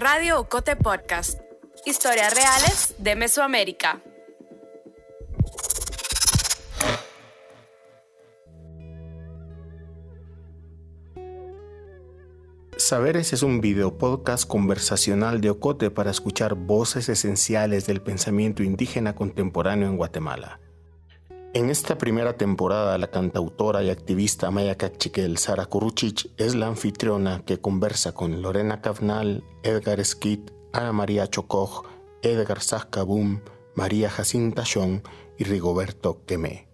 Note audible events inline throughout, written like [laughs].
Radio Ocote Podcast. Historias reales de Mesoamérica. Saberes es un video podcast conversacional de Ocote para escuchar voces esenciales del pensamiento indígena contemporáneo en Guatemala. En esta primera temporada, la cantautora y activista maya cachiquel Sara Kuruchich es la anfitriona que conversa con Lorena Cavnal, Edgar Skid, Ana María Chocoj, Edgar Sascabum, María Jacinta Chong y Rigoberto Quemé.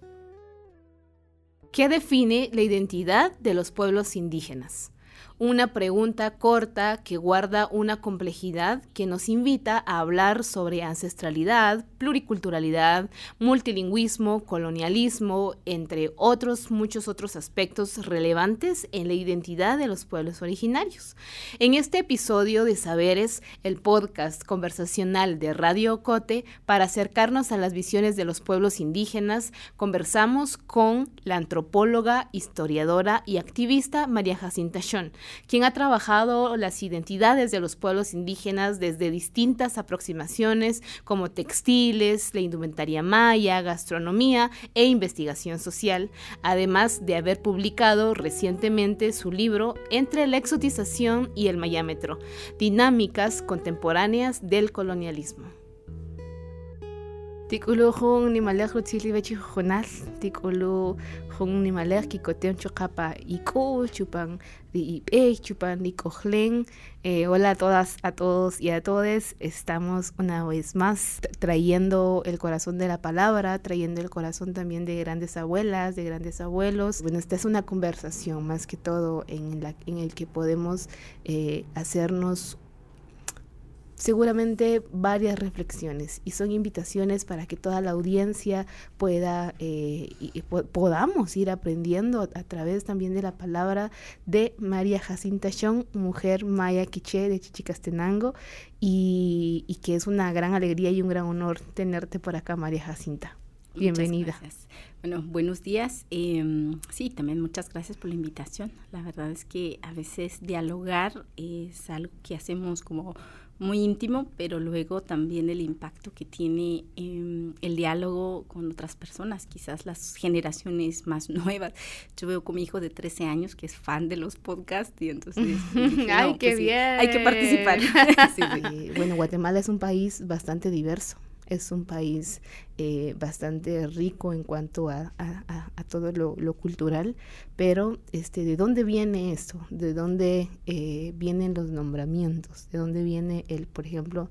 ¿Qué define la identidad de los pueblos indígenas? Una pregunta corta que guarda una complejidad que nos invita a hablar sobre ancestralidad, pluriculturalidad, multilingüismo, colonialismo, entre otros muchos otros aspectos relevantes en la identidad de los pueblos originarios. En este episodio de Saberes, el podcast conversacional de Radio Ocote, para acercarnos a las visiones de los pueblos indígenas, conversamos con la antropóloga, historiadora y activista María Jacinta Shon, quien ha trabajado las identidades de los pueblos indígenas desde distintas aproximaciones como textiles, la indumentaria maya, gastronomía e investigación social, además de haber publicado recientemente su libro Entre la exotización y el mayámetro, dinámicas contemporáneas del colonialismo. Tikulu jung ni malek rutzili bachi jonal, tikulu jung ni malek kikoteon chukapa iku chupan di ipe chupan di kohlen. Eh, hola a todas, a todos y a todes. Estamos una vez más trayendo el corazón de la palabra, trayendo el corazón también de grandes abuelas, de grandes abuelos. Bueno, esta es una conversación más que todo en, la, en el que podemos eh, hacernos seguramente varias reflexiones y son invitaciones para que toda la audiencia pueda eh, y, podamos ir aprendiendo a, través también de la palabra de María Jacinta Chong, mujer maya quiché de Chichicastenango y, y, que es una gran alegría y un gran honor tenerte por acá, María Jacinta. Bienvenida. Bueno, buenos días. Em, sí, también muchas gracias por la invitación. La verdad es que a veces dialogar es algo que hacemos como muy íntimo, pero luego también el impacto que tiene em, el diálogo con otras personas, quizás las generaciones más [laughs] nuevas. Yo veo con mi hijo de 13 años que es fan de los podcasts y entonces... [laughs] ¡Ay, qué bien! hay que participar. [laughs] Bueno, Guatemala es un país bastante diverso es un país eh, bastante rico en cuanto a, todo lo, cultural, pero este, ¿de dónde viene esto? ¿De dónde eh, vienen los nombramientos? ¿De dónde viene el, por ejemplo,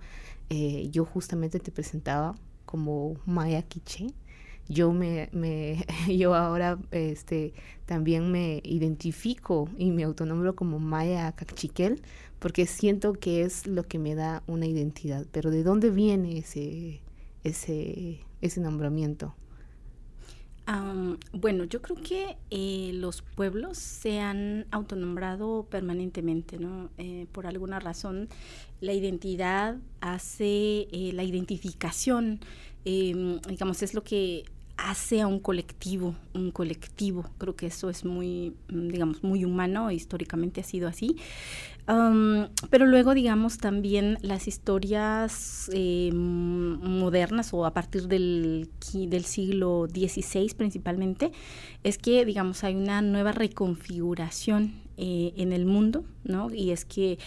eh, yo justamente te presentaba como Maya Quiche? Yo me, [laughs] yo ahora este también me identifico y me autonombro como Maya Cachiquel porque siento que es lo que me da una identidad. Pero ¿de dónde viene ese ese, ese nombramiento? bueno, yo creo que eh, los pueblos se han autonombrado permanentemente, ¿no? Eh, por alguna razón, la identidad hace eh, la identificación, em, digamos, es lo que hace a un colectivo, un colectivo. Creo que eso es muy, mm, digamos, muy humano, históricamente ha sido así pero luego, digamos, también las historias eh, modernas o a partir del, del siglo XVI principalmente, es que, digamos, hay una nueva reconfiguración eh, en el mundo, ¿no? Y es que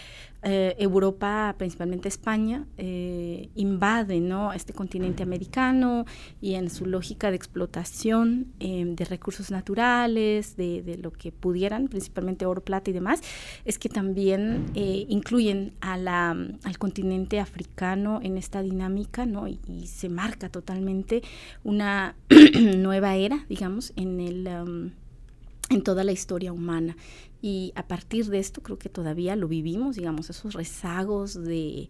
eh, Europa, principalmente España, eh, invade, ¿no? Este continente americano y en su lógica de explotación de recursos naturales, de, lo que pudieran, principalmente oro, plata y demás, es que también incluyen al continente africano en esta dinámica, ¿no? Y, se marca totalmente una [clears throat] nueva era, digamos, en el... en toda la historia humana. Y a partir de esto creo que todavía lo vivimos, digamos, esos rezagos de,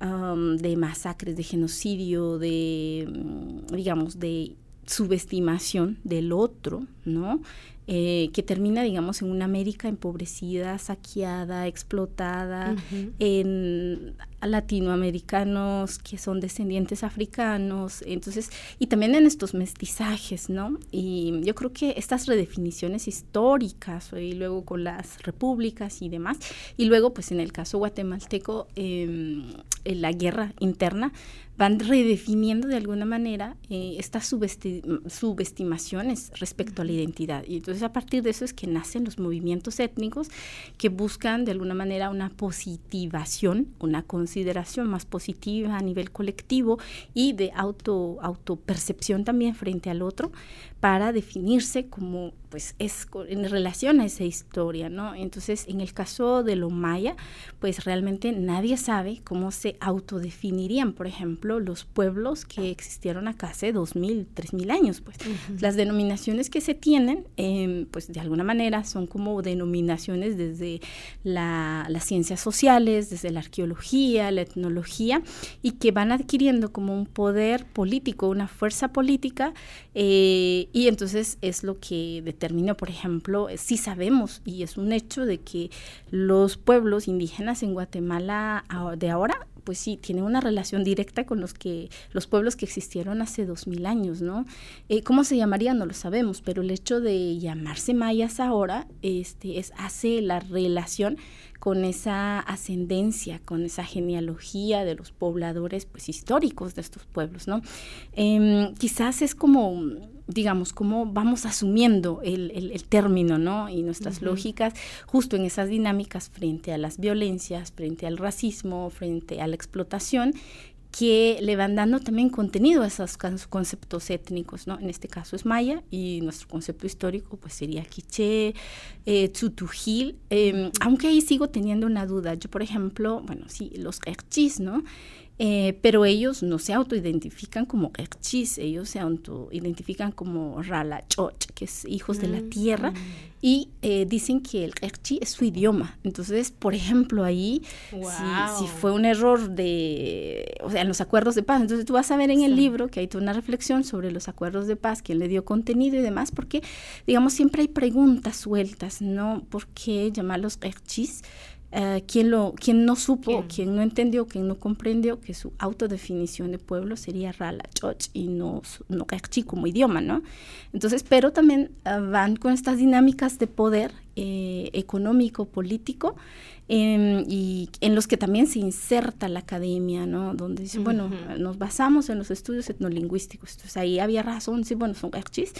de masacres, de genocidio, de, mm, digamos, de subestimación del otro, ¿no? Eh, que termina, digamos, en una América empobrecida, saqueada, explotada, en latinoamericanos que son descendientes africanos, entonces, y también en estos mestizajes, ¿no? Y yo creo que estas redefiniciones históricas, y luego con las repúblicas y demás, y luego, pues en el caso guatemalteco, em, en la guerra interna, van redefiniendo de alguna manera eh, estas subestimaciones respecto a la identidad. Y entonces a partir de eso es que nacen los movimientos étnicos que buscan de alguna manera una positivación, una consideración más positiva a nivel colectivo y de auto autopercepción también frente al otro para definirse como pues es en relación a esa historia, ¿no? Entonces, en el caso de lo maya, pues realmente nadie sabe cómo se autodefinirían, por ejemplo, los pueblos que existieron acá hace dos mil, tres mil años, pues. Las denominaciones que se tienen, em, pues de alguna manera son como denominaciones desde la, las ciencias sociales, desde la arqueología, la etnología, y que van adquiriendo como un poder político, una fuerza política, eh, y entonces es lo que determinó, por ejemplo, sí sabemos y es un hecho de que los pueblos indígenas en Guatemala de ahora pues sí, tienen una relación directa con los que los pueblos que existieron hace dos mil años, ¿no? Eh, ¿Cómo se llamaría? No lo sabemos, pero el hecho de llamarse mayas ahora, este, es hace la relación con esa ascendencia, con esa genealogía de los pobladores, pues históricos de estos pueblos, ¿no? Em, quizás es como digamos, cómo vamos asumiendo el, el, término, ¿no? Y nuestras lógicas justo en esas dinámicas frente a las violencias, frente al racismo, frente a la explotación, que le van dando también contenido a esos conceptos étnicos, ¿no? En este caso es maya y nuestro concepto histórico pues sería quiché, eh, tzutujil, em, aunque ahí sigo teniendo una duda. Yo, por ejemplo, bueno, sí, los erchis, ¿no? Eh, pero ellos no se autoidentifican como Erchis, ellos se autoidentifican como Ralachoch, que es hijos de la mm, tierra, y eh, dicen que el Erchi es su idioma. Entonces, por ejemplo, ahí, si, fue un error de, o sea, en los acuerdos de paz, entonces tú vas a ver en el libro que hay toda una reflexión sobre los acuerdos de paz, quién le dio contenido y demás, porque, digamos, siempre hay preguntas sueltas, ¿no? ¿Por qué llamarlos Erchis? Eh, quien, lo, quien no supo, quien no entendió, quien no comprendió que su autodefinición de pueblo sería Rala Choch y no, no como idioma, ¿no? Entonces, pero también eh, van con estas dinámicas de poder eh, económico, político, Em, y en los que también se inserta la academia, ¿no? Donde dice, bueno, nos basamos en los estudios etnolingüísticos. Entonces ahí había razón, sí, bueno, son archis,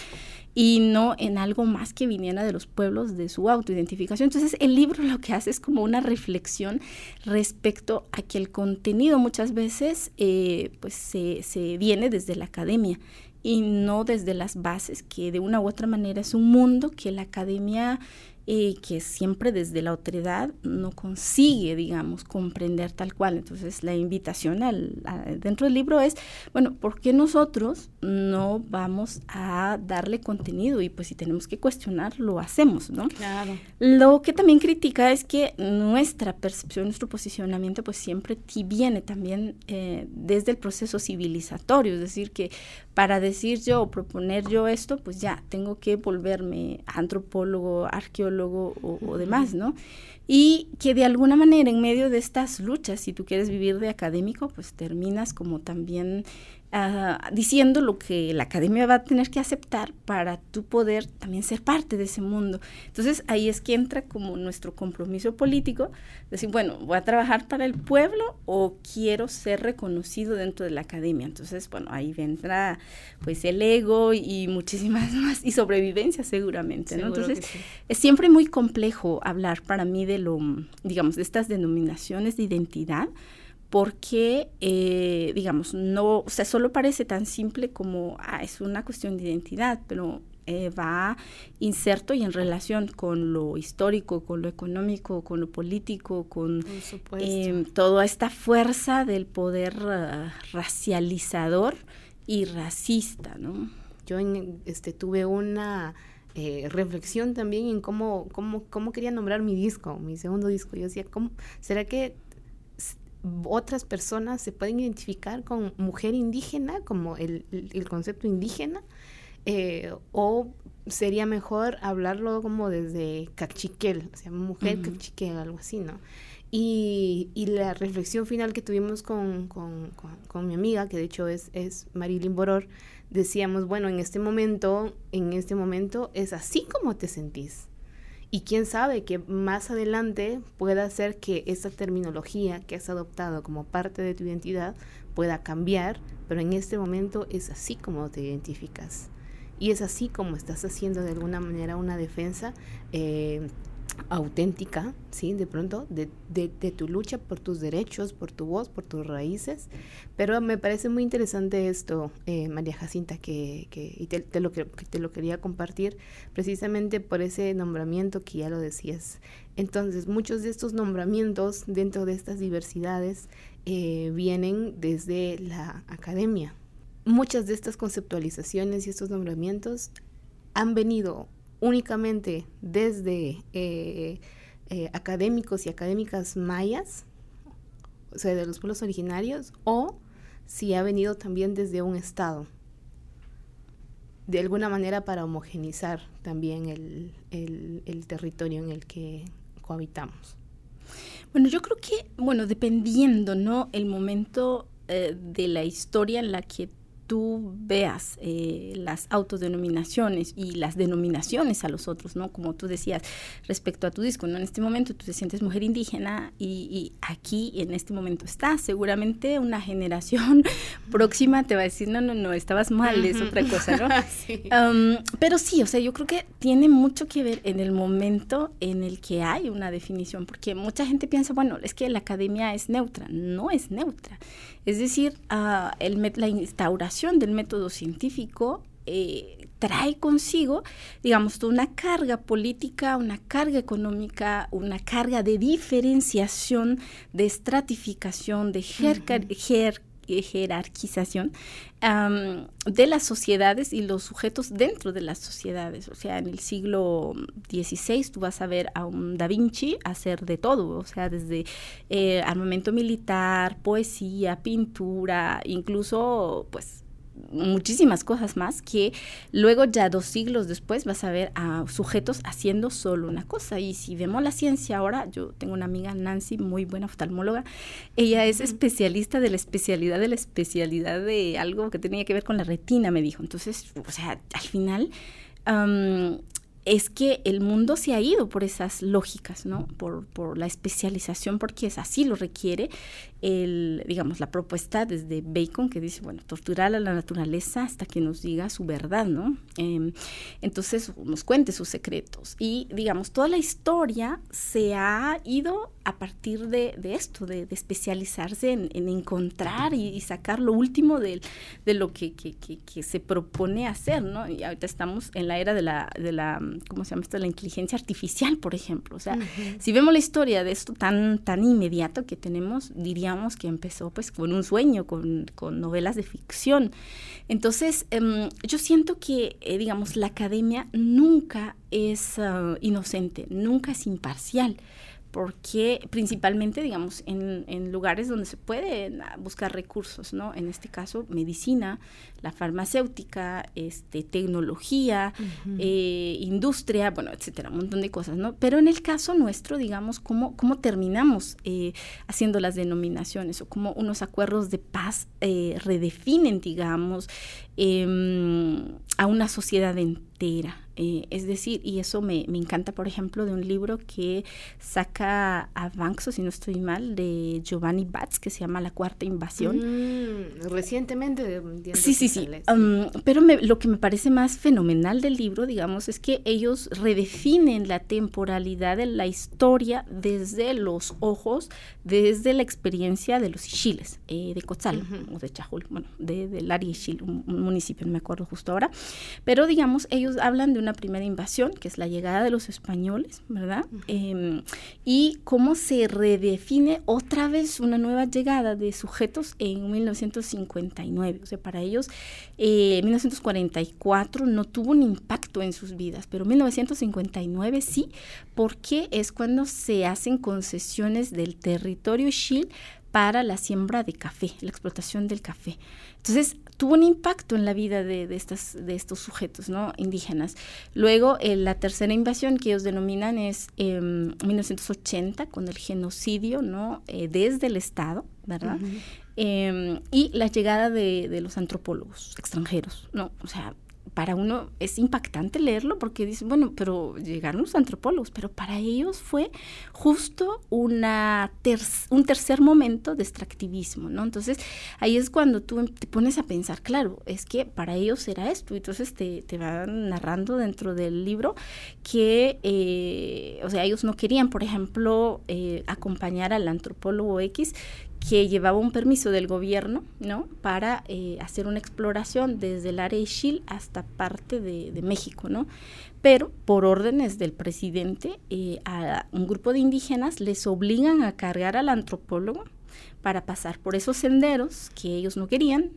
y no en algo más que viniera de los pueblos de su autoidentificación. Entonces el libro lo que hace es como una reflexión respecto a que el contenido muchas veces eh, pues se, se viene desde la academia y no desde las bases, que de una u otra manera es un mundo que la academia y que siempre desde la autoridad no consigue, digamos, comprender tal cual. Entonces, la invitación al, dentro del libro es, bueno, ¿por qué nosotros no vamos a darle contenido? Y pues si tenemos que cuestionar, lo hacemos, ¿no? Claro. Lo que también critica es que nuestra percepción, nuestro posicionamiento, pues siempre viene también eh, desde el proceso civilizatorio, es decir, que para decir yo o proponer yo esto, pues ya tengo que volverme antropólogo, arqueólogo o, demás, ¿no? Y que de alguna manera en medio de estas luchas, si tú quieres vivir de académico, pues terminas como también Ah, diciendo lo que la academia va a tener que aceptar para tú poder también ser parte de ese mundo. Entonces ahí es que entra como nuestro compromiso político, decir, bueno, voy a trabajar para el pueblo o quiero ser reconocido dentro de la academia. Entonces, bueno, ahí vendrá pues el ego y muchísimas [laughs] más, y sobrevivencia seguramente, ¿no? Entonces, es siempre muy complejo hablar para mí de lo, digamos, de estas denominaciones de identidad, porque, eh, digamos, no, o sea, solo parece tan simple como, ah, es una cuestión de identidad, pero eh, va inserto y en relación con lo histórico, con lo económico, con lo político, con eh, toda esta fuerza del poder uh, racializador y racista, ¿no? Yo este, tuve una eh, reflexión también en cómo, cómo, cómo quería nombrar mi disco, mi segundo disco. Yo decía, ¿cómo, ¿será que otras personas se pueden identificar con mujer indígena, como el, concepto indígena, eh, o sería mejor hablarlo como desde cachiquel, o sea, mujer cachiquel, algo así, ¿no? Y, la reflexión final que tuvimos con, mi amiga, que de hecho es, es Marilyn Boror, decíamos, bueno, en este momento, en este momento es así como te sentís. Y quién sabe que más adelante pueda ser que esa terminología que has adoptado como parte de tu identidad pueda cambiar, pero en este momento es así como te identificas. Y es así como estás haciendo de alguna manera una defensa eh, auténtica, ¿sí? De pronto, de, tu lucha por tus derechos, por tu voz, por tus raíces. Pero me parece muy interesante esto, eh, María Jacinta, que, y te, lo, que te lo quería compartir precisamente por ese nombramiento que ya lo decías. Entonces, muchos de estos nombramientos dentro de estas diversidades eh, vienen desde la academia. Muchas de estas conceptualizaciones y estos nombramientos han venido únicamente desde eh, eh, académicos y académicas mayas, o sea, de los pueblos originarios, o si ha venido también desde un Estado, de alguna manera para homogenizar también el, territorio en el que cohabitamos. Bueno, yo creo que, bueno, dependiendo, ¿no? El momento eh, de la historia en la que tú veas eh, las autodenominaciones y las denominaciones a los otros, ¿no? Como tú decías respecto a tu disco, ¿no? En este momento tú te sientes mujer indígena y, aquí en este momento estás. Seguramente una generación [laughs] próxima te va a decir, no, no, no, estabas mal, es otra cosa, ¿no? [laughs] pero sí, o sea, yo creo que tiene mucho que ver en el momento en el que hay una definición, porque mucha gente piensa, bueno, es que la academia es neutra, no es neutra. Es decir, uh, el, la instauración del método científico eh, trae consigo, digamos, una carga política, una carga económica, una carga de diferenciación, de estratificación, de jerarquización de las sociedades y los sujetos dentro de las sociedades. O sea, en el siglo XVI tú vas a ver a un Da Vinci hacer de todo, o sea, desde eh, armamento militar, poesía, pintura, incluso pues muchísimas cosas más que luego ya dos siglos después vas a ver a sujetos haciendo solo una cosa. Y si vemos la ciencia ahora, yo tengo una amiga Nancy, muy buena oftalmóloga, ella es especialista de la especialidad de la especialidad de algo que tenía que ver con la retina, me dijo. Entonces, o sea, al final es que el mundo se ha ido por esas lógicas, ¿no? Por, por, la especialización, porque es así lo requiere el, digamos, la propuesta desde Bacon que dice, bueno, torturar a la naturaleza hasta que nos diga su verdad, ¿no? Em, entonces nos cuente sus secretos. Y, digamos, toda la historia se ha ido a partir de, de esto, de, de, especializarse en, en encontrar y, sacar lo último de, de lo que, que, que, se propone hacer, ¿no? Y ahorita estamos en la era de la, de la ¿cómo se llama esto? De la inteligencia artificial, por ejemplo. O sea, si vemos la historia de esto tan, tan inmediato que tenemos, diríamos que empezó pues con un sueño, con, con novelas de ficción. Entonces, em, yo siento que, eh, digamos, la academia nunca es ah, inocente, nunca es imparcial porque principalmente, digamos, en, en, lugares donde se puede buscar recursos, ¿no? En este caso, medicina, la farmacéutica, este, tecnología, eh, industria, bueno, etcétera, un montón de cosas, ¿no? Pero en el caso nuestro, digamos, ¿cómo, cómo terminamos eh, haciendo las denominaciones o cómo unos acuerdos de paz eh, redefinen, digamos, em, a una sociedad entera? Eh, es decir, y eso me, me, encanta, por ejemplo, de un libro que saca a Banks, si no estoy mal, de Giovanni Batz, que se llama La Cuarta Invasión. Mm, recientemente. Sí, sí, sí. Um, pero lo que me parece más fenomenal del libro, digamos, es que ellos redefinen la temporalidad de la historia desde los ojos, desde la experiencia de los Ixiles, eh, de Cotzal, o de Chajul, bueno, de, del área un, un municipio, no me acuerdo justo ahora. Pero, digamos, ellos hablan de una primera invasión, que es la llegada de los españoles, ¿verdad? Em, y cómo se redefine otra vez una nueva llegada de sujetos en 1959. O sea, para ellos, eh, 1944 no tuvo un impacto en sus vidas, pero 1959 sí, porque es cuando se hacen concesiones del territorio Shil para la siembra de café, la explotación del café. Entonces, tuvo un impacto en la vida de, de, estas, de estos sujetos ¿no? indígenas. Luego, eh, la tercera invasión que ellos denominan es en 1980, con el genocidio ¿no? Eh, desde el Estado, ¿verdad? Em, y la llegada de, de, los antropólogos extranjeros, ¿no? O sea, para uno es impactante leerlo porque dicen, bueno, pero llegaron los antropólogos, pero para ellos fue justo una un tercer momento de extractivismo, ¿no? Entonces ahí es cuando tú te pones a pensar, claro, es que para ellos era esto, entonces te, te van narrando dentro del libro que, eh, o sea, ellos no querían, por ejemplo, eh, acompañar al antropólogo X que llevaba un permiso del gobierno, ¿no? Para eh, hacer una exploración desde el área de hasta parte de, de, México, ¿no? Pero por órdenes del presidente, eh, a un grupo de indígenas les obligan a cargar al antropólogo para pasar por esos senderos que ellos no querían,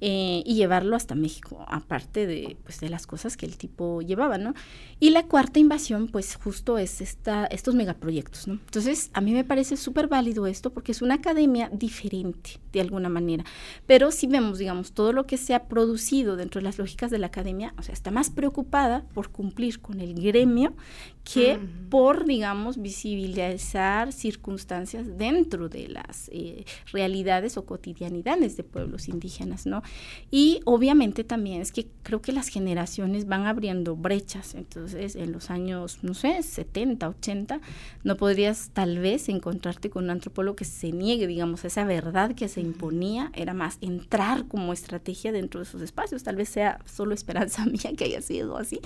eh, y llevarlo hasta México, aparte de, pues, de las cosas que el tipo llevaba, ¿no? Y la cuarta invasión, pues justo es esta, estos megaproyectos, ¿no? Entonces, a mí me parece súper válido esto porque es una academia diferente, de alguna manera. Pero si vemos, digamos, todo lo que se ha producido dentro de las lógicas de la academia, o sea, está más preocupada por cumplir con el gremio que por, digamos, visibilizar circunstancias dentro de las eh, realidades o cotidianidades de pueblos indígenas, ¿no? Y obviamente también es que creo que las generaciones van abriendo brechas, entonces en los años, no sé, 70, 80, no podrías tal vez encontrarte con un antropólogo que se niegue, digamos, a esa verdad que se imponía, era más entrar como estrategia dentro de esos espacios, tal vez sea solo esperanza [laughs] mía que haya sido así,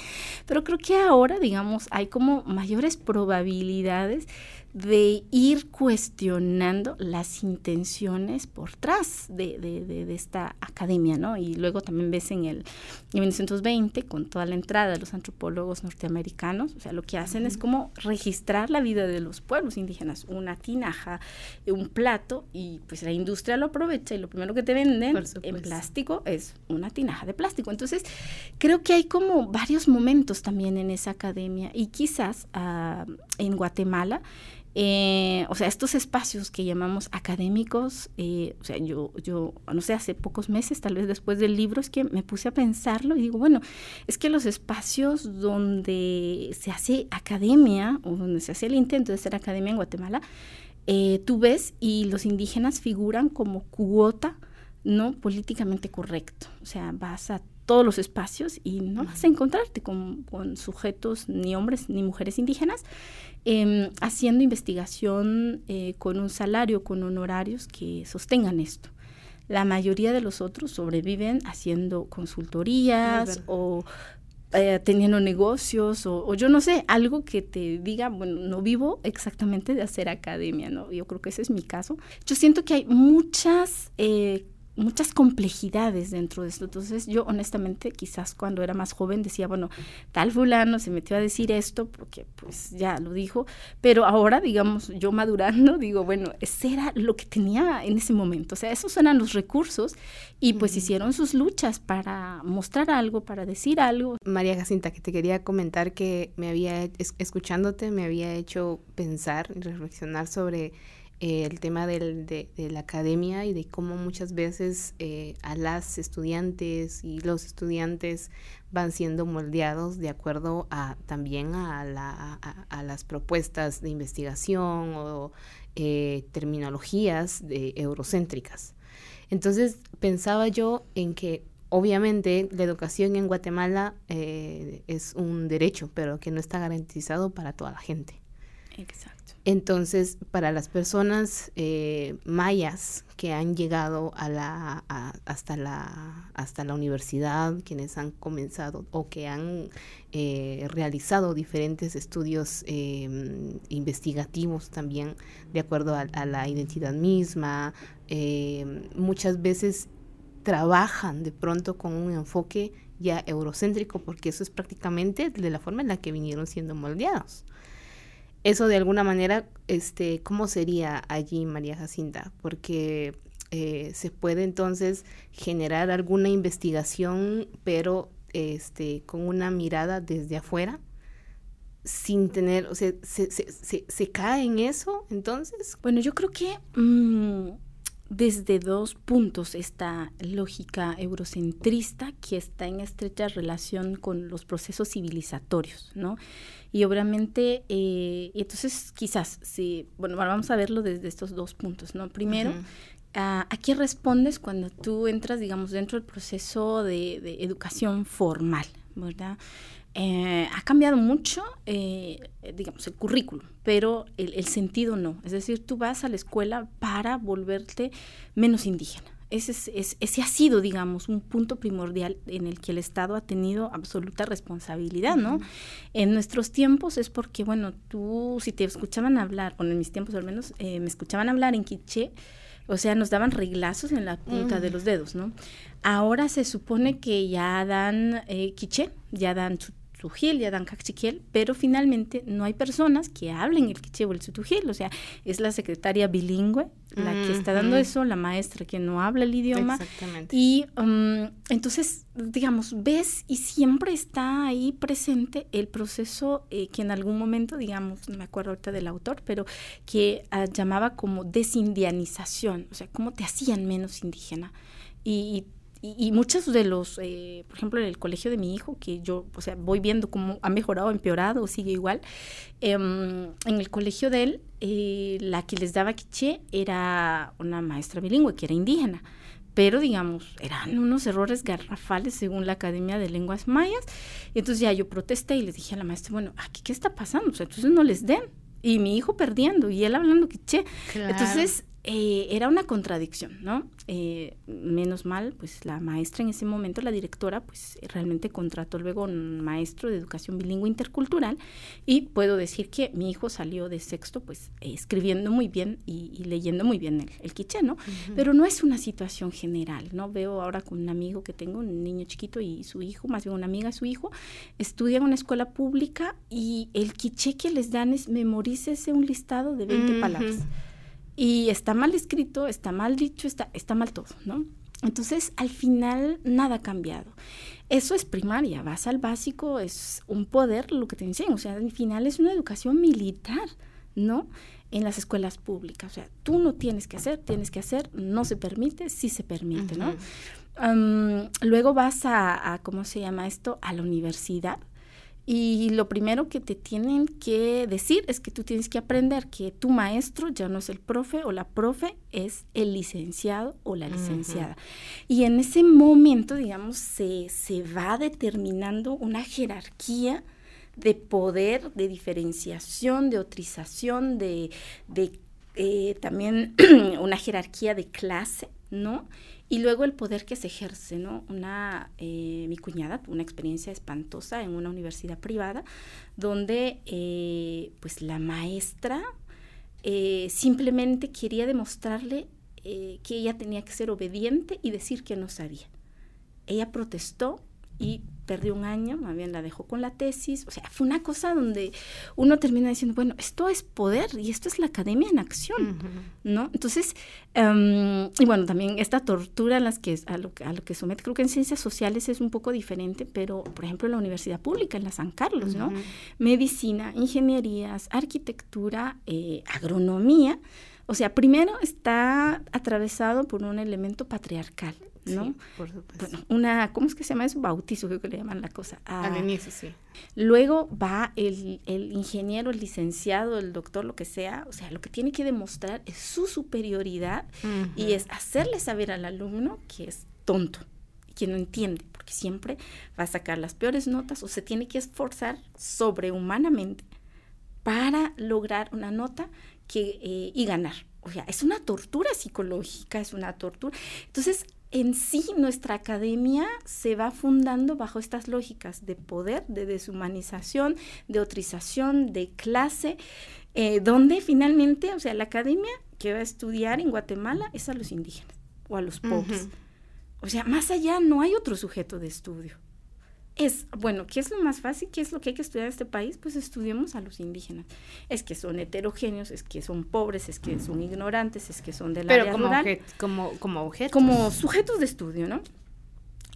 pero creo que ahora, digamos, hay como mayores probabilidades de ir cuestionando las intenciones por detrás de, de, esta academia, ¿no? Y luego también ves en el en 1920, con toda la entrada de los antropólogos norteamericanos, o sea, lo que hacen es como registrar la vida de los pueblos indígenas, una tinaja, un plato, y pues la industria lo aprovecha y lo primero que te venden en plástico es una tinaja de plástico. Entonces, creo que hay como varios momentos también en esa academia y quizás uh, en Guatemala, eh, o sea, estos espacios que llamamos académicos, eh, o sea, yo, yo, no sé, hace pocos meses, tal vez después del libro, es que me puse a pensarlo y digo, bueno, es que los espacios donde se hace academia o donde se hace el intento de hacer academia en Guatemala, eh, tú ves y los indígenas figuran como cuota no políticamente correcto. O sea, vas a todos los espacios y no vas a encontrarte con, con sujetos ni hombres ni mujeres indígenas eh, haciendo investigación eh, con un salario, con honorarios que sostengan esto. La mayoría de los otros sobreviven haciendo consultorías o eh, teniendo negocios o, o, yo no sé, algo que te diga, bueno, no vivo exactamente de hacer academia, ¿no? Yo creo que ese es mi caso. Yo siento que hay muchas eh, muchas complejidades dentro de esto. Entonces yo honestamente quizás cuando era más joven decía, bueno, tal fulano se metió a decir esto porque pues ya lo dijo, pero ahora digamos yo madurando digo, bueno, ese era lo que tenía en ese momento. O sea, esos eran los recursos y pues hicieron sus luchas para mostrar algo, para decir algo. María Jacinta, que te quería comentar que me había, escuchándote, me había hecho pensar y reflexionar sobre eh, el tema del, de, la academia y de cómo muchas veces eh, a las estudiantes y los estudiantes van siendo moldeados de acuerdo a también a, la, a, las propuestas de investigación o eh, terminologías de eurocéntricas. Entonces pensaba yo en que obviamente la educación en Guatemala es un derecho, pero que no está garantizado para toda la gente. Exacto. Entonces, para las personas eh, mayas que han llegado a la, hasta, la, hasta la universidad, quienes han comenzado o que han eh, realizado diferentes estudios em, investigativos también de acuerdo a, la identidad misma, em, muchas veces trabajan de pronto con un enfoque ya eurocéntrico, porque eso es prácticamente de la forma en la que vinieron siendo moldeados eso de alguna manera, este, ¿cómo sería allí María Jacinta? Porque eh, se puede entonces generar alguna investigación, pero este, con una mirada desde afuera, sin tener, o sea, ¿se, cae en eso entonces? Bueno, yo creo que mm, desde dos puntos esta lógica eurocentrista que está en estrecha relación con los procesos civilizatorios, ¿no? Y obviamente, eh, entonces quizás, sí, bueno, vamos a verlo desde estos dos puntos, ¿no? Primero, ¿a, qué respondes cuando tú entras, digamos, dentro del proceso de, de educación formal, ¿verdad? Eh, ha cambiado mucho, eh, digamos, el currículum, pero el, sentido no. Es decir, tú vas a la escuela para volverte menos indígena. Ese, es, ese ha sido, digamos, un punto primordial en el que el Estado ha tenido absoluta responsabilidad, ¿no? En nuestros tiempos es porque, bueno, tú, si te escuchaban hablar, bueno, en mis tiempos al menos, eh, me escuchaban hablar en quiché, o sea, nos daban reglazos en la punta de los dedos, ¿no? Ahora se supone que ya dan eh, quiché, ya dan su Sujil y Adán pero finalmente no hay personas que hablen el quiché o el sutujil, o sea, es la secretaria bilingüe la que está dando eso, la maestra que no habla el idioma. Exactamente. Y um, entonces, digamos, ves y siempre está ahí presente el proceso eh, que en algún momento, digamos, no me acuerdo ahorita del autor, pero que ah, llamaba como desindianización, o sea, cómo te hacían menos indígena. y y, muchos de los, eh, por ejemplo, en el colegio de mi hijo, que yo, o sea, voy viendo cómo ha mejorado, empeorado, sigue igual, em, en el colegio de él, eh, la que les daba quiché era una maestra bilingüe, que era indígena pero digamos, eran unos errores garrafales según la Academia de Lenguas Mayas. Y entonces ya yo protesté y les dije a la maestra, bueno, ¿aquí qué está pasando? O sea, entonces no les den. Y mi hijo perdiendo y él hablando quiché. Entonces, eh, era una contradicción, ¿no? Eh, menos mal, pues la maestra en ese momento, la directora, pues realmente contrató luego un maestro de educación bilingüe intercultural y puedo decir que mi hijo salió de sexto, pues escribiendo muy bien y, leyendo muy bien el, el quiché, ¿no? Pero no es una situación general, ¿no? Veo ahora con un amigo que tengo, un niño chiquito y su hijo, más bien una amiga, su hijo, estudia en una escuela pública y el quiché que les dan es memorícese un listado de 20 palabras y está mal escrito, está mal dicho, está, está mal todo, ¿no? Entonces, al final, nada ha cambiado. Eso es primaria, vas al básico, es un poder lo que te enseñan, o sea, al final es una educación militar, ¿no? En las escuelas públicas, o sea, tú no tienes que hacer, tienes que hacer, no se permite, sí se permite, ¿no? luego vas a, a, ¿cómo se llama esto? A la universidad y lo primero que te tienen que decir es que tú tienes que aprender que tu maestro ya no es el profe o la profe, es el licenciado o la licenciada. Y en ese momento, digamos, se, se va determinando una jerarquía de poder, de diferenciación, de autorización, de, de eh, también [clears throat] una jerarquía de clase, ¿no? Y luego el poder que se ejerce, ¿no? Una, eh, mi cuñada tuvo una experiencia espantosa en una universidad privada donde eh, pues la maestra simplemente quería demostrarle que ella tenía que ser obediente y decir que no sabía. Ella protestó y perdió un año, más bien la dejó con la tesis, o sea, fue una cosa donde uno termina diciendo, bueno, esto es poder y esto es la academia en acción, ¿no? Entonces, em, y bueno, también esta tortura a, las que, a, lo, a lo que somete, creo que en ciencias sociales es un poco diferente, pero por ejemplo en la universidad pública, en la San Carlos, ¿no? Medicina, ingenierías, arquitectura, eh, agronomía, o sea, primero está atravesado por un elemento patriarcal. ¿No? por supuesto. Bueno, una, ¿cómo es que se llama eso? Bautizo, creo que le llaman la cosa. Ah, Al inicio, sí. Luego va el, el, ingeniero, el licenciado, el doctor, lo que sea, o sea, lo que tiene que demostrar es su superioridad y es hacerle saber al alumno que es tonto, que no entiende, porque siempre va a sacar las peores notas o se tiene que esforzar sobrehumanamente para lograr una nota que, eh, y ganar. O sea, es una tortura psicológica, es una tortura. Entonces, en sí nuestra academia se va fundando bajo estas lógicas de poder, de deshumanización, de autorización, de clase, eh, donde finalmente, o sea, la academia que va a estudiar en Guatemala es a los indígenas o a los pobres. O sea, más allá no hay otro sujeto de estudio es, bueno, ¿qué es lo más fácil? ¿Qué es lo que hay que estudiar en este país? Pues estudiemos a los indígenas. Es que son heterogéneos, es que son pobres, es que son ignorantes, es que son de la Pero como, como, como objetos. Como sujetos de estudio, ¿no?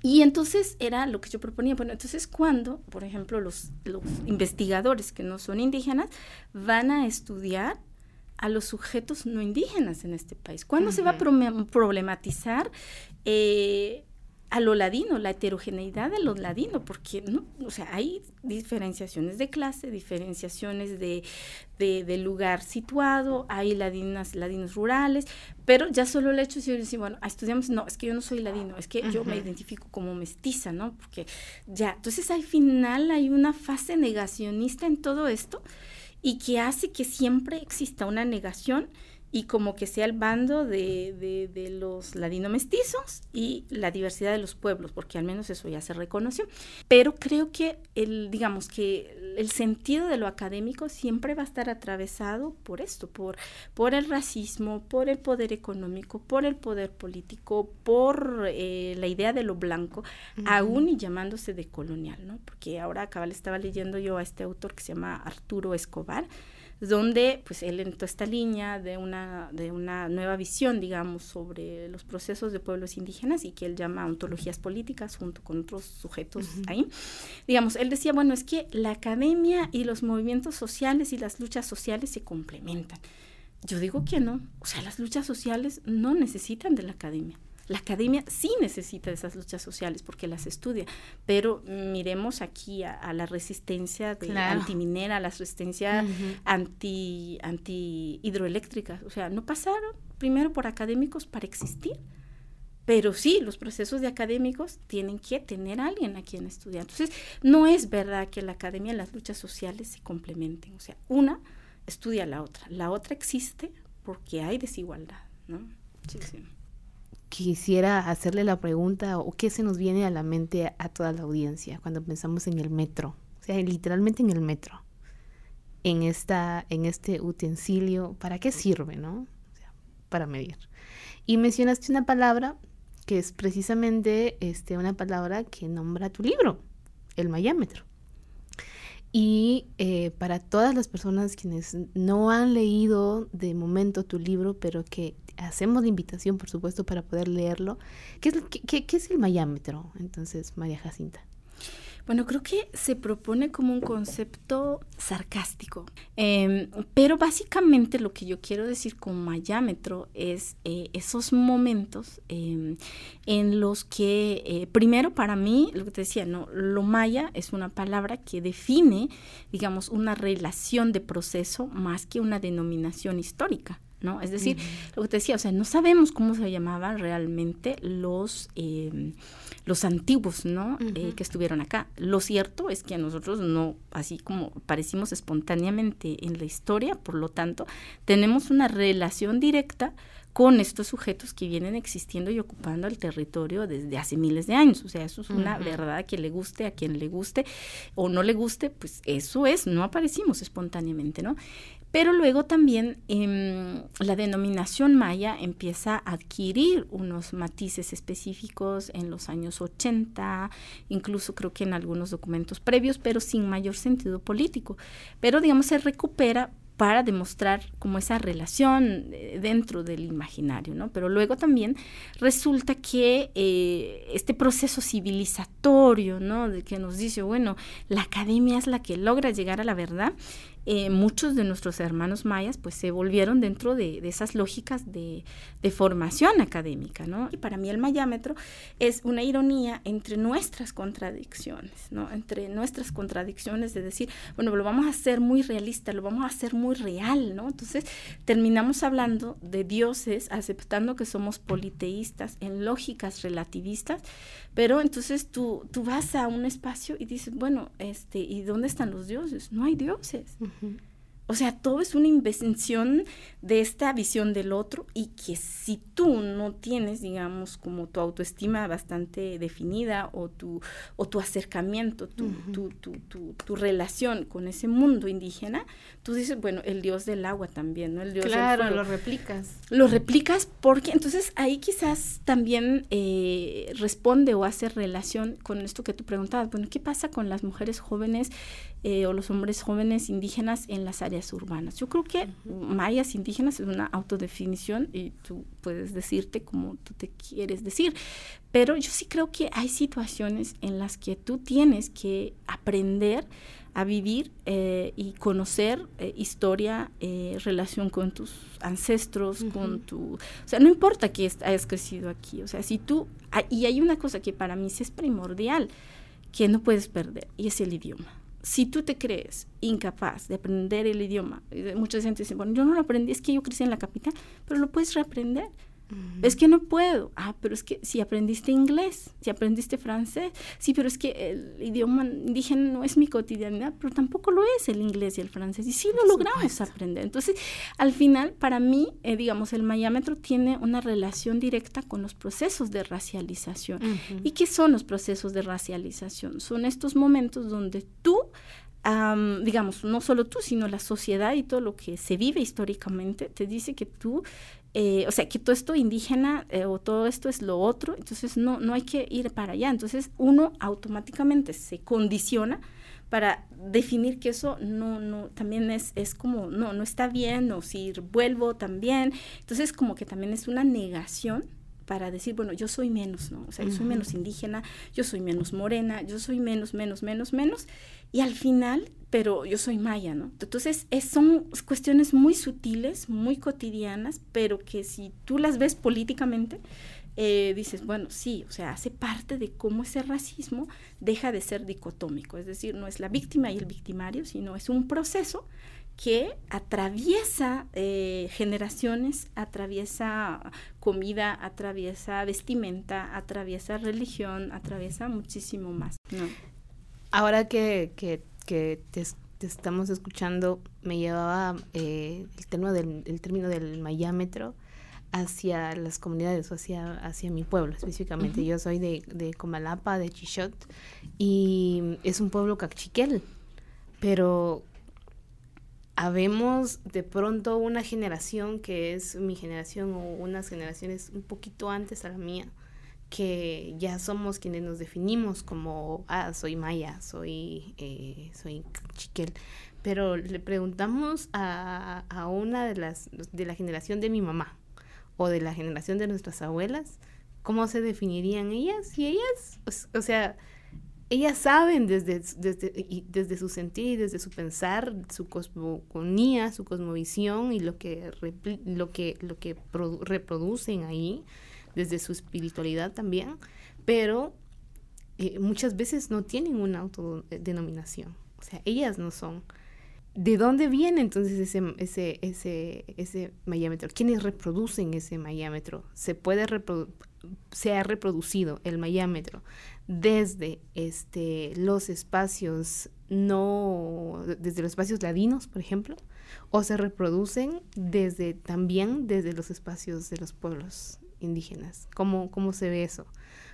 Y entonces era lo que yo proponía. Bueno, entonces cuando, por ejemplo, los, los investigadores que no son indígenas van a estudiar a los sujetos no indígenas en este país? ¿Cuándo se va a problematizar eh, a lo ladino, la heterogeneidad de lo ladino? Porque, no, o sea, hay diferenciaciones de clase, diferenciaciones de, de, lugar situado, hay ladinas, ladinos rurales, pero ya solo el hecho de decir, bueno, estudiamos, no, es que yo no soy ladino, es que yo me identifico como mestiza, ¿no? Porque ya, entonces al final hay una fase negacionista en todo esto y que hace que siempre exista una negación y como que sea el bando de, de, de, los ladino-mestizos y la diversidad de los pueblos, porque al menos eso ya se reconoció. Pero creo que el, digamos que el sentido de lo académico siempre va a estar atravesado por esto, por, por el racismo, por el poder económico, por el poder político, por eh, la idea de lo blanco, aún y llamándose de colonial, ¿no? Porque ahora acaba, le estaba leyendo yo a este autor que se llama Arturo Escobar, donde pues él entró esta línea de una, de una nueva visión, digamos, sobre los procesos de pueblos indígenas y que él llama ontologías políticas junto con otros sujetos ahí. Digamos, él decía, bueno, es que la academia y los movimientos sociales y las luchas sociales se complementan. Yo digo que no, o sea, las luchas sociales no necesitan de la academia. La academia sí necesita de esas luchas sociales porque las estudia, pero miremos aquí a, la resistencia de antiminera, a la resistencia anti, anti hidroeléctrica. O sea, no pasaron primero por académicos para existir. Pero sí, los procesos de académicos tienen que tener a alguien a quien estudiar. Entonces, no es verdad que la academia y las luchas sociales se complementen. O sea, una estudia a la otra. La otra existe porque hay desigualdad, ¿no? Sí, sí quisiera hacerle la pregunta o qué se nos viene a la mente a, toda la audiencia cuando pensamos en el metro, o sea, literalmente en el metro, en esta, en este utensilio, ¿para qué sirve, no? para medir. Y mencionaste una palabra que es precisamente este, una palabra que nombra tu libro, el mayámetro. Y eh, para todas las personas quienes no han leído de momento tu libro, pero que hacemos la invitación, por supuesto, para poder leerlo. ¿Qué es, es el mayámetro, entonces, María Jacinta? Bueno, creo que se propone como un concepto sarcástico, em, pero básicamente lo que yo quiero decir con mayámetro es eh, esos momentos em, en los que, eh, primero para mí, lo que te decía, no, lo maya es una palabra que define, digamos, una relación de proceso más que una denominación histórica. ¿No? Es decir, lo que te decía, o sea, no sabemos cómo se llamaban realmente los, em, los antiguos, ¿no? Eh, que estuvieron acá. Lo cierto es que a nosotros no, así como parecimos espontáneamente en la historia, por lo tanto, tenemos una relación directa con estos sujetos que vienen existiendo y ocupando el territorio desde hace miles de años. O sea, eso es una verdad que le guste a quien le guste o no le guste, pues eso es, no aparecimos espontáneamente, ¿no? Pero luego también em, la denominación maya empieza a adquirir unos matices específicos en los años 80, incluso creo que en algunos documentos previos, pero sin mayor sentido político. Pero digamos se recupera para demostrar como esa relación eh, dentro del imaginario, ¿no? Pero luego también resulta que eh, este proceso civilizatorio, ¿no? De que nos dice, bueno, la academia es la que logra llegar a la verdad, eh, muchos de nuestros hermanos mayas pues se volvieron dentro de, esas lógicas de, formación académica, ¿no? Y para mí el mayámetro es una ironía entre nuestras contradicciones, ¿no? Entre nuestras contradicciones de decir, bueno, lo vamos a hacer muy realista, lo vamos a hacer muy real, ¿no? Entonces terminamos hablando de dioses, aceptando que somos politeístas en lógicas relativistas, pero entonces tú, tú vas a un espacio y dices, bueno, este, ¿y dónde están los dioses? No hay dioses. O sea, todo es una invención de esta visión del otro y que si tú no tienes, digamos, como tu autoestima bastante definida o tu, o tu acercamiento, tu, tu, tu, tu, relación con ese mundo indígena, tú dices, bueno, el dios del agua también, ¿no? El dios claro, lo replicas. Lo replicas porque entonces ahí quizás también eh, responde o hace relación con esto que tú preguntabas, bueno, ¿qué pasa con las mujeres jóvenes eh, o los hombres jóvenes indígenas en las áreas urbanas. Yo creo que mayas indígenas es una autodefinición y tú puedes decirte como tú te quieres decir, pero yo sí creo que hay situaciones en las que tú tienes que aprender a vivir eh, y conocer eh, historia, eh, relación con tus ancestros, con tu... O sea, no importa que hayas crecido aquí, o sea, si tú... Y hay una cosa que para mí sí es primordial, que no puedes perder, y es el idioma. Si tú te crees incapaz de aprender el idioma, mucha gente dice, bueno, yo no lo aprendí, es que yo crecí en la capital, pero lo puedes reaprender. Es que no puedo. Ah, pero es que si aprendiste inglés, si aprendiste francés, sí, pero es que el idioma indígena no es mi cotidianidad, pero tampoco lo es el inglés y el francés. Y sí lo logramos aprender. Entonces, al final, para mí, eh, digamos, el mayámetro tiene una relación directa con los procesos de racialización. ¿Y qué son los procesos de racialización? Son estos momentos donde tú digamos, no solo tú, sino la sociedad y todo lo que se vive históricamente, te dice que tú eh, o sea, que todo esto indígena eh, o todo esto es lo otro, entonces no, no hay que ir para allá. Entonces uno automáticamente se condiciona para definir que eso no, no, también es, es como, no, no está bien, o si vuelvo también. Entonces como que también es una negación para decir, bueno, yo soy menos, ¿no? O sea, yo soy menos indígena, yo soy menos morena, yo soy menos, menos, menos, menos. Y al final pero yo soy maya, ¿no? Entonces son cuestiones muy sutiles, muy cotidianas, pero que si tú las ves políticamente, eh, dices, bueno, sí, o sea, hace parte de cómo ese racismo deja de ser dicotómico, es decir, no es la víctima y el victimario, sino es un proceso que atraviesa eh, generaciones, atraviesa comida, atraviesa vestimenta, atraviesa religión, atraviesa muchísimo más. ¿no? Ahora que, que que te, estamos escuchando me llevaba eh, el, término del, el término del mayámetro hacia las comunidades, hacia, hacia mi pueblo específicamente. Yo soy de, de, Comalapa, de Chichot, y es un pueblo cachiquel, pero habemos de pronto una generación que es mi generación o unas generaciones un poquito antes a la mía, que ya somos quienes nos definimos como, ah, soy maya, soy, eh, soy chiquel. Pero le preguntamos a, a, una de las, de la generación de mi mamá o de la generación de nuestras abuelas, cómo se definirían ellas y ellas, o, sea, ellas saben desde, desde, desde su sentir y desde su pensar, su cosmogonía, su cosmovisión y lo que, lo que, lo que reproducen ahí desde su espiritualidad también, pero eh, muchas veces no tienen una autodenominación, o sea, ellas no son. ¿De dónde viene entonces ese, ese, ese, ese mayámetro? ¿Quiénes reproducen ese mayámetro? Se puede se ha reproducido el mayámetro desde este, los espacios no, desde los espacios ladinos, por ejemplo, o se reproducen desde también desde los espacios de los pueblos indígenas. ¿Cómo, cómo se ve eso?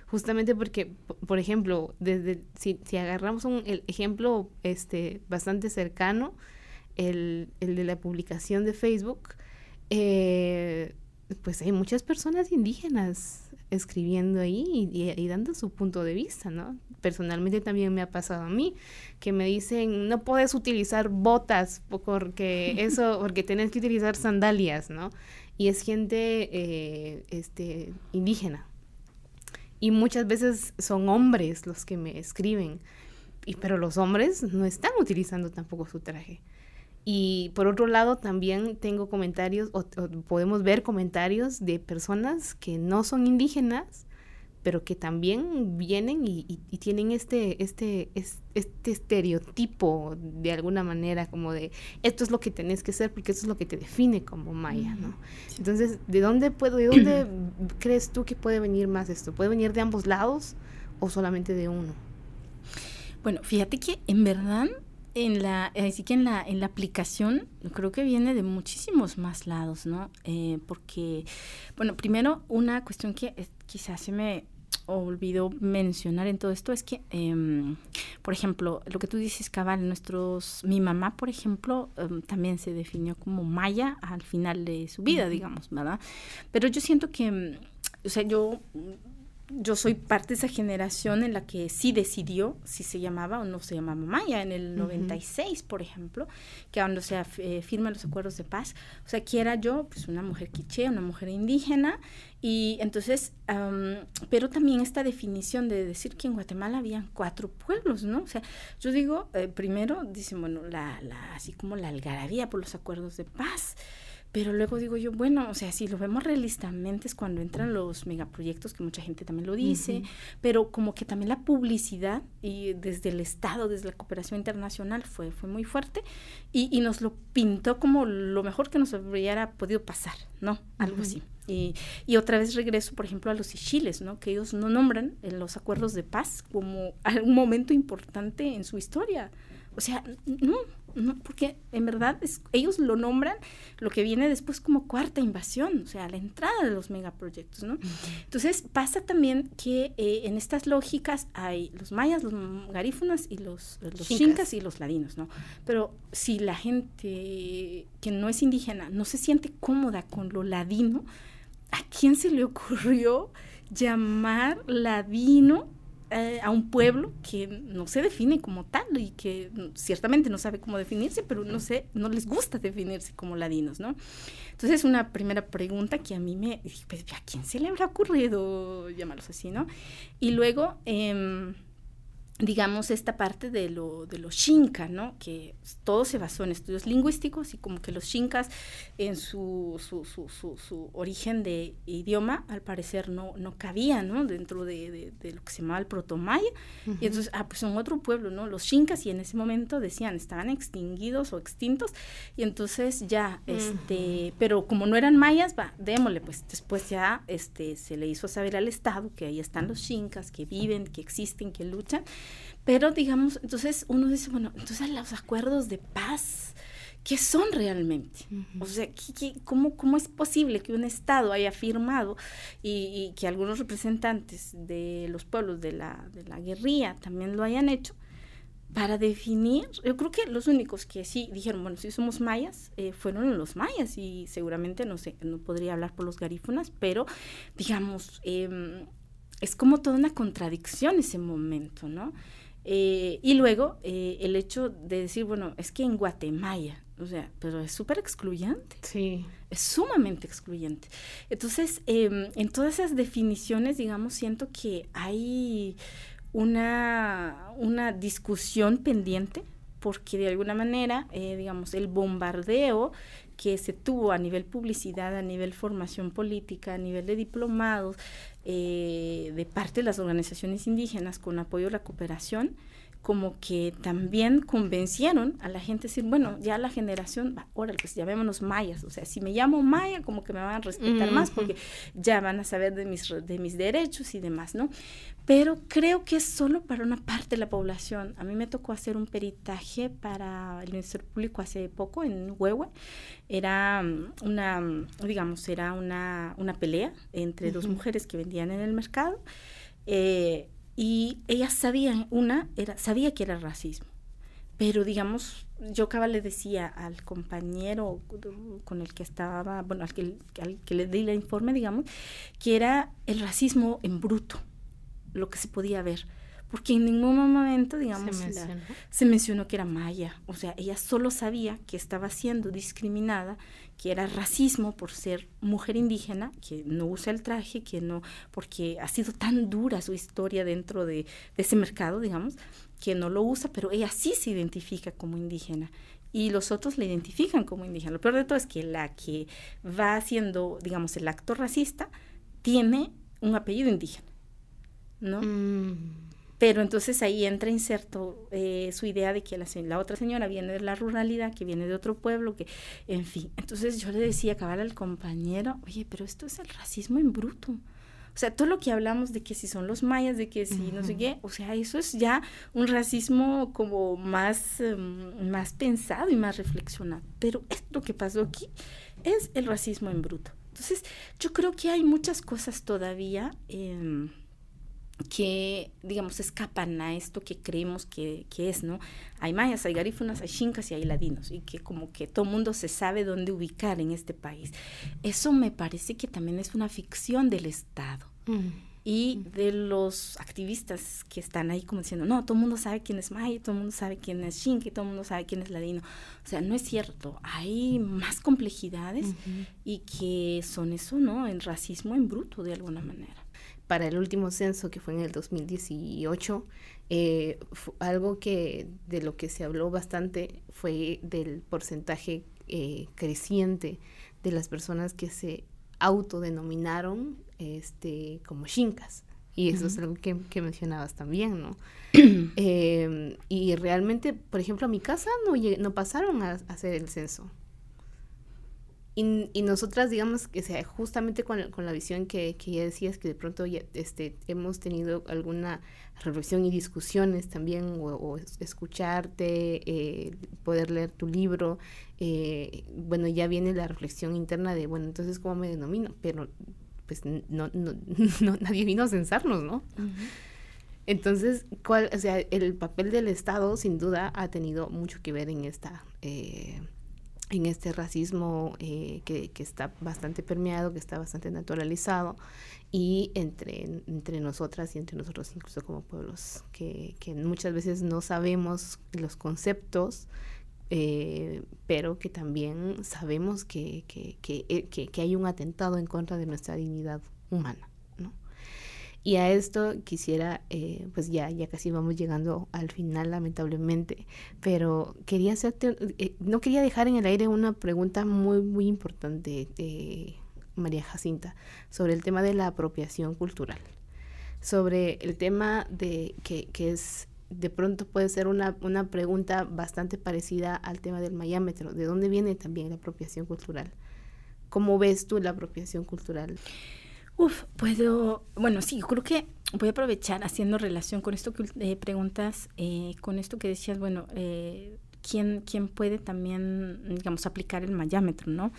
Justamente porque, por ejemplo, desde si, agarramos un ejemplo este, bastante cercano, el, el, de la publicación de Facebook, eh, pues hay muchas personas indígenas escribiendo ahí y, y, dando su punto de vista, ¿no? Personalmente también me ha pasado a mí, que me dicen, no puedes utilizar botas porque eso, porque tienes que utilizar sandalias, ¿no? Y es gente eh, este, indígena. Y muchas veces son hombres los que me escriben, y, pero los hombres no están utilizando tampoco su traje. Y por otro lado, también tengo comentarios, o podemos ver comentarios de personas que no son indígenas, pero que también vienen y, tienen este, este, este estereotipo de alguna manera, como de esto es lo que tenés que ser porque esto es lo que te define como maya, ¿no? Entonces, ¿de dónde puedo, de dónde [clears throat] crees tú que puede venir más esto? ¿Puede venir de ambos lados o solamente de uno? Bueno, fíjate que en verdad en la, así que en la, en la aplicación creo que viene de muchísimos más lados, ¿no? Eh, porque, bueno, primero una cuestión que quizás se me olvidó mencionar en todo esto es que, em, por ejemplo, lo que tú dices, cabal, nuestros, mi mamá, por ejemplo, em, también se definió como maya al final de su vida, digamos, ¿verdad? Pero yo siento que, o sea, yo yo soy parte de esa generación en la que sí decidió si se llamaba o no se llamaba Maya, en el 96, por ejemplo, que cuando se eh, firman los acuerdos de paz, o sea, que era yo, pues una mujer quiché, una mujer indígena, y entonces, pero también esta definición de decir que en Guatemala habían cuatro pueblos, ¿no? O sea, yo digo, eh, primero, dicen, bueno, la, la, así como la algarabía por los acuerdos de paz, pero luego digo yo, bueno, o sea, si lo vemos realistamente es cuando entran los megaproyectos, que mucha gente también lo dice, pero como que también la publicidad y desde el Estado, desde la cooperación internacional fue, fue muy fuerte y, y nos lo pintó como lo mejor que nos hubiera podido pasar, ¿no? Algo así. Y, y, otra vez regreso, por ejemplo, a los Ichiles, ¿no? Que ellos no nombran en los acuerdos de paz como [laughs] algún momento importante en su historia. O sea, no, no, porque en verdad ellos lo nombran lo que viene después como cuarta invasión, o sea, la entrada de los megaproyectos, ¿no? Entonces pasa también que eh, en estas lógicas hay los mayas, los garífunas y los, los y los ladinos, ¿no? Pero si la gente que no es indígena no se siente cómoda con lo ladino, ¿a quién se le ocurrió llamar ladino eh, a un pueblo que no se define como tal y que ciertamente no sabe cómo definirse, pero no sé, no les gusta definirse como ladinos, ¿no? Entonces, una primera pregunta que a mí me, pues, ¿a quién se le habrá ocurrido llamarlos así, no? Y luego, eh, digamos, esta parte de lo, de los xinca, ¿no? Que todo se basó en estudios lingüísticos y como que los xincas en su, su, su, su, origen de idioma, al parecer no, no cabían, ¿no? Dentro de, de, lo que se llamaba el protomaya. Y entonces, ah, pues son otro pueblo, ¿no? Los xincas y en ese momento decían, estaban extinguidos o extintos. Y entonces ya, este, pero como no eran mayas, va, démosle, pues después ya, este, se le hizo saber al Estado que ahí están los xincas, que viven, que existen, que luchan. Pero digamos, entonces uno dice, bueno, entonces los acuerdos de paz, ¿qué son realmente? O sea, cómo, cómo, es posible que un Estado haya firmado y, que algunos representantes de los pueblos de la, de la guerrilla también lo hayan hecho? Para definir, yo creo que los únicos que sí dijeron, bueno, si somos mayas, eh, fueron los mayas y seguramente, no sé, no podría hablar por los garífunas, pero digamos, em, es como toda una contradicción ese momento, ¿no? Eh, y luego eh, el hecho de decir, bueno, es que en Guatemala, o sea, pero es súper excluyente. Sí. Es sumamente excluyente. Entonces, em, en todas esas definiciones, digamos, siento que hay una, una discusión pendiente porque de alguna manera, eh, digamos, el bombardeo que se tuvo a nivel publicidad, a nivel formación política, a nivel de diplomados, eh, de parte de las organizaciones indígenas con apoyo a la cooperación, como que también convencieron a la gente decir, bueno, ya la generación, ahora pues llamémonos mayas, o sea, si me llamo maya, como que me van a respetar más porque ya van a saber de mis, de mis derechos y demás, ¿no? Pero creo que es solo para una parte de la población. A mí me tocó hacer un peritaje para el Ministerio Público hace poco en Huehue. Era mm, una, mm, digamos, era una, una pelea entre dos mujeres que vendían en el mercado. Eh, y ellas sabían, una era, sabía que era racismo, pero digamos, yo acaba le decía al compañero con el que estaba, bueno, al que, al que le di el informe, digamos, que era el racismo en bruto, lo que se podía ver porque en ningún momento, digamos, se mencionó. se mencionó, que era maya. O sea, ella solo sabía que estaba siendo discriminada, que era racismo por ser mujer indígena, que no usa el traje, que no, porque ha sido tan dura su historia dentro de, ese mercado, digamos, que no lo usa, pero ella sí se identifica como indígena y los otros la identifican como indígena. Lo peor de todo es que la que va haciendo, digamos, el acto racista tiene un apellido indígena, ¿no? Mm. Pero entonces ahí entra inserto eh, su idea de que la, la, otra señora viene de la ruralidad, que viene de otro pueblo, que, en fin. Entonces yo le decía acabar al compañero, oye, pero esto es el racismo en bruto. O sea, todo lo que hablamos de que si son los mayas, de que si no sé qué, o sea, eso es ya un racismo como más, em, más pensado y más reflexionado. Pero esto que pasó aquí es el racismo en bruto. Entonces, yo creo que hay muchas cosas todavía. Eh, que, digamos, escapan a esto que creemos que, que, es, ¿no? Hay mayas, hay garífunas, hay chincas y hay ladinos, y que como que todo mundo se sabe dónde ubicar en este país. Eso me parece que también es una ficción del Estado. Mm. y de los activistas que están ahí como diciendo, no, todo el mundo sabe quién es Maya, todo el mundo sabe quién es Shinki, todo el mundo sabe quién es Ladino. O sea, no es cierto, hay más complejidades y que son eso, ¿no? El racismo en bruto de alguna manera. Para el último censo que fue en el 2018, eh, algo que de lo que se habló bastante fue del porcentaje eh, creciente de las personas que se autodenominaron este, como shincas. Y eso es algo que, mencionabas también, ¿no? [clears throat] Em, y realmente, por ejemplo, a mi casa no, no pasaron a, hacer el censo. Y, y, nosotras, digamos, que sea, justamente con, con la visión que, que, ya decías, que de pronto ya, este, hemos tenido alguna reflexión y discusiones también, o, escucharte, eh, poder leer tu libro, eh, bueno, ya viene la reflexión interna de, bueno, entonces, ¿cómo me denomino? Pero pues no, no, [laughs] no nadie vino a censarnos, ¿no? Entonces, ¿cuál, o sea, el papel del Estado sin duda ha tenido mucho que ver en esta, eh, en este racismo eh, que, que, está bastante permeado, que está bastante naturalizado, y entre, entre nosotras y entre nosotros incluso como pueblos, que, que muchas veces no sabemos los conceptos eh, pero que también sabemos eh, que, que, hay un atentado en contra de nuestra dignidad humana. Y a esto quisiera, eh, pues ya, ya casi vamos llegando al final lamentablemente, pero quería hacerte, no quería dejar en el aire una pregunta muy, muy importante, María Jacinta, sobre el tema de la apropiación cultural, sobre el tema de que, que es de pronto puede ser una, una pregunta bastante parecida al tema del mayámetro. ¿De dónde viene también la apropiación cultural? ¿Cómo ves tú la apropiación cultural? Uf, puedo, bueno, sí, yo creo que voy a aprovechar haciendo relación con esto que eh, preguntas, eh, con esto que decías, bueno, eh, quién, quién puede también, digamos, aplicar el mayámetro, ¿no?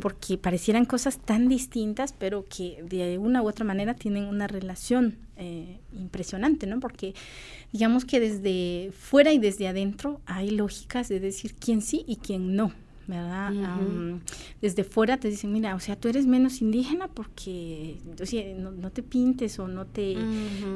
Porque parecieran cosas tan distintas, pero que de una u otra manera tienen una relación eh, impresionante, ¿no? Porque digamos que desde fuera y desde adentro hay lógicas de decir quién sí y quién no, ¿verdad? desde fuera te dicen, mira, o sea, tú eres menos indígena porque no, te pintes o no te,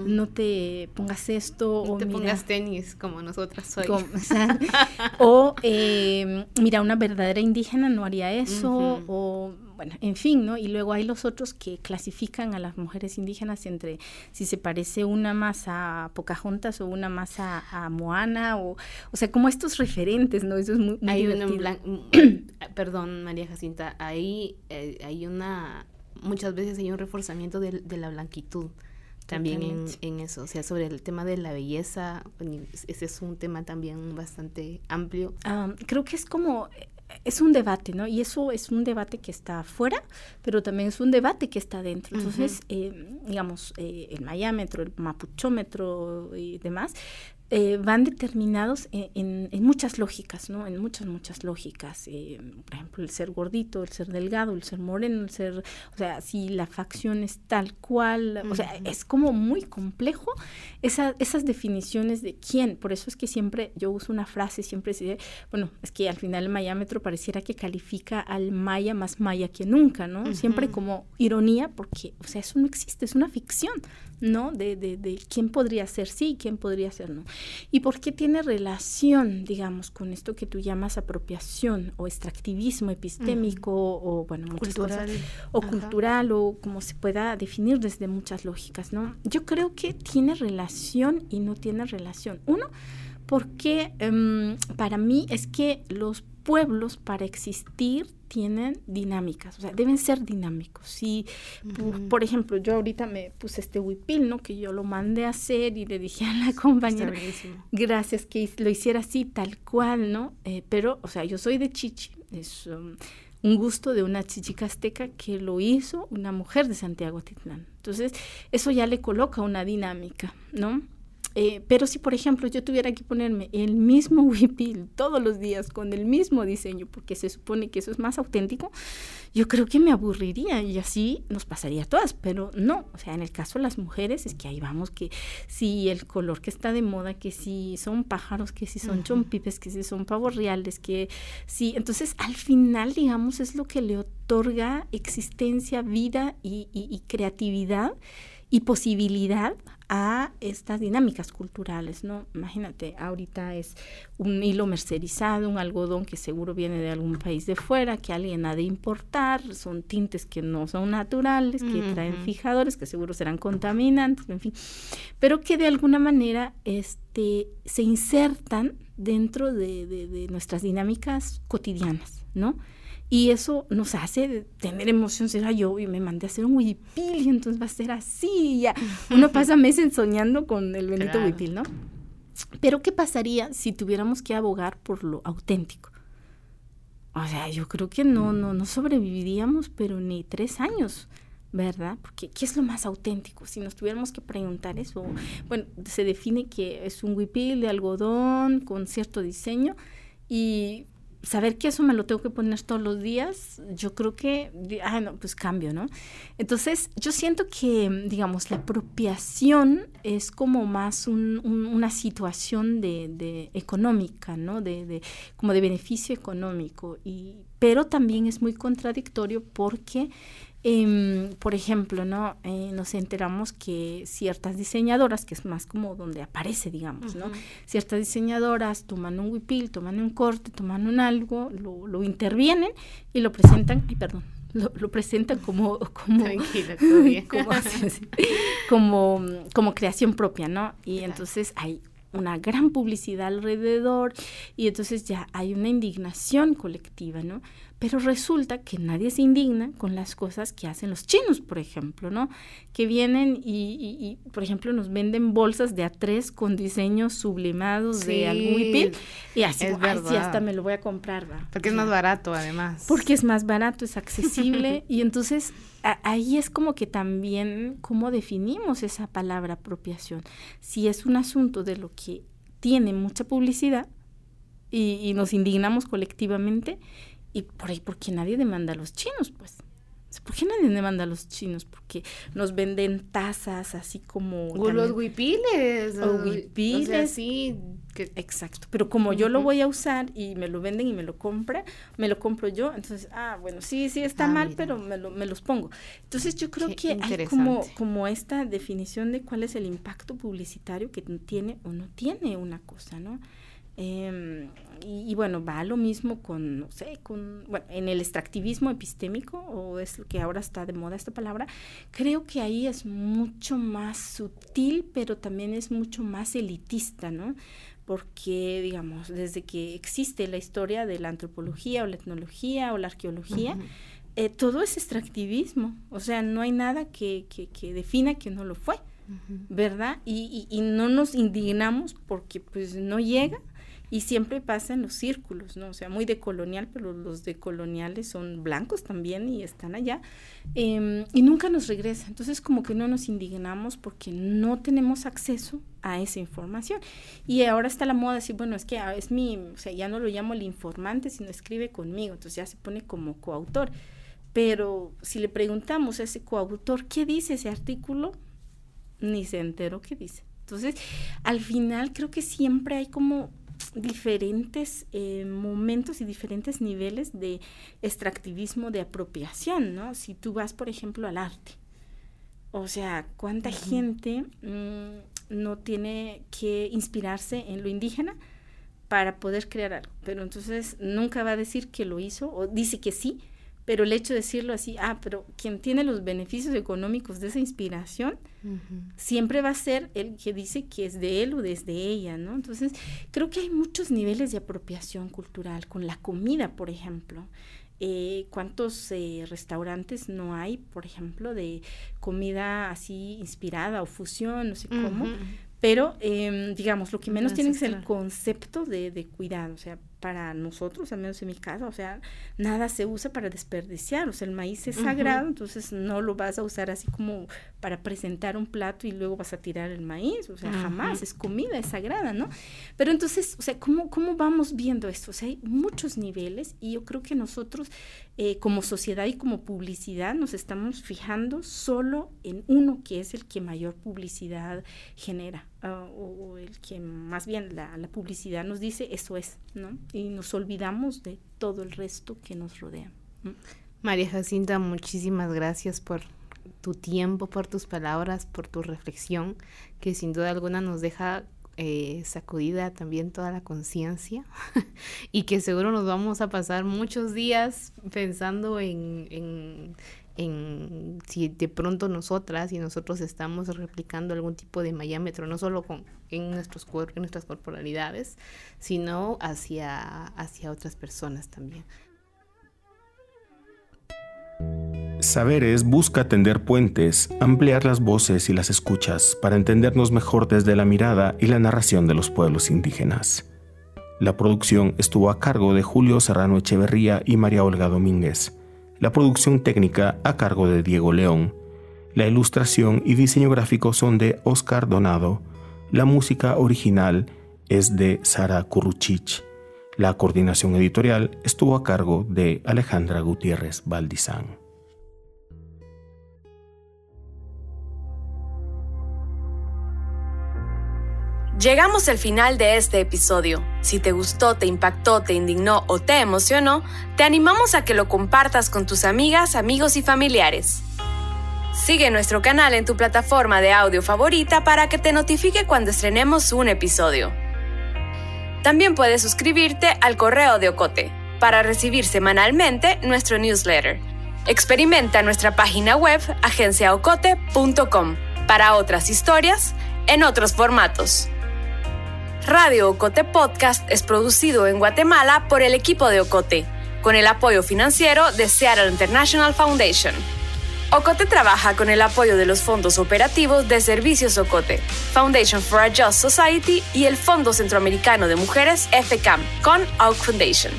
no te pongas esto. No o te pongas tenis como nosotras soy. [laughs] o, em, mira, una verdadera indígena no haría eso, o bueno, en fin, ¿no? Y luego hay los otros que clasifican a las mujeres indígenas entre si se parece una más a Pocahontas o una más a, Moana, o, o sea, como estos referentes, ¿no? Eso es muy, hay [coughs] perdón, María Jacinta, ahí eh, hay una, muchas veces hay un reforzamiento de, la blanquitud también en, eso, o sea, sobre el tema de la belleza, ese es un tema también bastante amplio. Ah, creo que es como es un debate, ¿no? Y eso es un debate que está afuera, pero también es un debate que está dentro. Entonces, eh, digamos, eh, el mayámetro, el mapuchómetro y demás, eh, van determinados en, muchas lógicas, ¿no? En muchas, muchas lógicas. Eh, por ejemplo, el ser gordito, el ser delgado, el ser moreno, el ser, o sea, si la facción es tal cual, o sea, es como muy complejo esa, esas definiciones de quién. Por eso es que siempre yo uso una frase, siempre dice, bueno, es que al final el mayámetro pareciera que califica al maya más maya que nunca, ¿no? Siempre como ironía, porque, o sea, eso no existe, es una ficción, ¿no? De, de, de quién podría ser sí y quién podría ser no. ¿Y por qué tiene relación, digamos, con esto que tú llamas apropiación o extractivismo epistémico o, bueno, cultural. o cultural o como se pueda definir desde muchas lógicas, ¿no? Yo creo que tiene relación y no tiene relación. Uno, porque em, para mí es que los pueblos para existir tienen dinámicas, o sea, deben ser dinámicos. Si, por ejemplo, yo ahorita me puse este huipil, ¿no? Que yo lo mandé a hacer y le dije a la compañera, gracias que lo hiciera así, tal cual, ¿no? Eh, pero, o sea, yo soy de Chichi, es um, un gusto de una chichica azteca que lo hizo una mujer de Santiago Titlán. Entonces, eso ya le coloca una dinámica, ¿no? Eh, pero si, por ejemplo, yo tuviera que ponerme el mismo [laughs] huipil todos los días con el mismo diseño, porque se supone que eso es más auténtico, yo creo que me aburriría y así nos pasaría a todas, pero no, o sea, en el caso de las mujeres es que ahí vamos, que si el color que está de moda, que si son pájaros, que si son chompipes, que si son pavos reales, que si, entonces al final, digamos, es lo que le otorga existencia, vida y creatividad y posibilidad a estas dinámicas culturales, ¿no? Imagínate, ahorita es un hilo mercerizado, un algodón que seguro viene de algún país de fuera, que alguien ha de importar, son tintes que no son naturales, que traen fijadores, que seguro serán contaminantes, en fin, pero que de alguna manera este, se insertan dentro de, de nuestras dinámicas cotidianas, ¿no? Y eso nos hace tener emoción. Será yo y me mandé a hacer un huipil y entonces va a ser así. ya. [laughs] Uno pasa meses soñando con el Benito huipil, ¿no? Pero ¿qué pasaría si tuviéramos que abogar por lo auténtico? O sea, yo creo que no, no, no sobreviviríamos, pero ni tres años, ¿verdad? Porque ¿qué es lo más auténtico? Si nos tuviéramos que preguntar eso, bueno, se define que es un huipil de algodón con cierto diseño y saber que eso me lo tengo que poner todos los días, yo creo que, ah, no, pues cambio, ¿no? Entonces, yo siento que, digamos, la apropiación es como más una situación de, económica, ¿no? De, de, como de beneficio económico, y, pero también es muy contradictorio porque Em, por ejemplo, ¿no? Eh, nos enteramos que ciertas diseñadoras, que es más como donde aparece, digamos, ¿no? Ciertas diseñadoras toman un huipil, toman un corte, toman un algo, lo, lo intervienen y lo presentan, ay, perdón, lo, lo presentan como como, [laughs] como, como, creación propia, ¿no? Y entonces hay una gran publicidad alrededor y entonces ya hay una indignación colectiva, ¿no? Pero resulta que nadie se indigna con las cosas que hacen los chinos, por ejemplo, ¿no? Que vienen y, por ejemplo, nos venden bolsas de A3 con diseños sublimados de algún. Y así, es sí, hasta me lo voy a comprar, ¿va? Porque es más barato, además. Porque es más barato, es accesible. [laughs] y entonces ahí es como que también cómo definimos esa palabra apropiación. Si es un asunto de lo que tiene mucha publicidad y, y nos indignamos colectivamente, y por ahí, porque nadie demanda a los chinos, pues. ¿Por qué nadie demanda a los chinos? Porque nos venden tazas así como... O los huipiles. O huipiles. O sea, sí. Que, exacto. Pero como yo lo voy a usar y me lo venden y me lo compra, me lo compro yo. Entonces, ah, bueno, sí, sí está ah, mal, pero me, lo, me los pongo. Entonces yo creo que hay como, como esta definición de cuál es el impacto publicitario que tiene o no tiene una cosa, ¿no? Em, y, bueno, va lo mismo con, no sé, con, bueno, en el extractivismo epistémico, o es lo que ahora está de moda esta palabra, creo que ahí es mucho más sutil, pero también es mucho más elitista, ¿no? Porque, digamos, desde que existe la historia de la antropología o la etnología o la arqueología, eh, todo es extractivismo, o sea, no hay nada que, que, que defina que no lo fue. ¿verdad? Y, y, y, no nos indignamos porque pues no llega y siempre pasa en los círculos, ¿no? O sea, muy decolonial, pero los decoloniales son blancos también y están allá, em, y nunca nos regresa. Entonces, como que no nos indignamos porque no tenemos acceso a esa información. Y ahora está la moda de decir, bueno, es que ah, es mi, o sea, ya no lo llamo el informante, sino escribe conmigo, entonces ya se pone como coautor. Pero si le preguntamos a ese coautor, ¿qué dice ese artículo? Ni se enteró qué dice. Entonces, al final creo que siempre hay como diferentes eh, momentos y diferentes niveles de extractivismo, de apropiación, ¿no? Si tú vas, por ejemplo, al arte, o sea, ¿cuánta gente mm, no tiene que inspirarse en lo indígena para poder crear algo? Pero entonces nunca va a decir que lo hizo, o dice que sí, pero el hecho de decirlo así, ah, pero quien tiene los beneficios económicos de esa inspiración, siempre va a ser el que dice que es de él o desde ella, ¿no? Entonces, creo que hay muchos niveles de apropiación cultural, con la comida, por ejemplo. Eh, ¿Cuántos eh, restaurantes no hay, por ejemplo, de comida así inspirada o fusión, no sé cómo? Pero, em, digamos, lo que menos tienen es el concepto de, de cuidado, o sea, para nosotros, al menos en mi casa, o sea, nada se usa para desperdiciar, o sea, el maíz es sagrado, entonces no lo vas a usar así como para presentar un plato y luego vas a tirar el maíz, o sea, jamás, es comida, es sagrada, ¿no? Pero entonces, o sea, ¿cómo, ¿cómo vamos viendo esto? O sea, hay muchos niveles y yo creo que nosotros eh, como sociedad y como publicidad nos estamos fijando solo en uno que es el que mayor publicidad genera, ah, o, el que más bien la, la publicidad nos dice eso es, ¿no? y nos olvidamos de todo el resto que nos rodea. María Jacinta, muchísimas gracias por tu tiempo, por tus palabras, por tu reflexión, que sin duda alguna nos deja eh, sacudida también toda la conciencia [laughs] y que seguro nos vamos a pasar muchos días pensando en, en, si de pronto nosotras y nosotros estamos replicando algún tipo de mayámetro, no solo con, en, nuestros, en nuestras corporalidades, sino hacia, hacia otras personas también. Saberes busca tender puentes, ampliar las voces y las escuchas para entendernos mejor desde la mirada y la narración de los pueblos indígenas. La producción estuvo a cargo de Julio Serrano Echeverría y María Olga Domínguez. La producción técnica a cargo de Diego León. La ilustración y diseño gráfico son de Oscar Donado. La música original es de Sara Kuruchich. La coordinación editorial estuvo a cargo de Alejandra Gutiérrez Valdizán. Llegamos al final de este episodio. Si te gustó, te impactó, te indignó o te emocionó, te animamos a que lo compartas con tus amigas, amigos y familiares. Sigue nuestro canal en tu plataforma de audio favorita para que te notifique cuando estrenemos un episodio. También puedes suscribirte al correo de Ocote para recibir semanalmente nuestro newsletter. Experimenta nuestra página web agenciaocote.com para otras historias en otros formatos. Radio Ocote Podcast es producido en Guatemala por el equipo de Ocote, con el apoyo financiero de Seattle International Foundation. Ocote trabaja con el apoyo de los fondos operativos de Servicios Ocote, Foundation for a Just Society y el Fondo Centroamericano de Mujeres FCAM con Oak Foundation.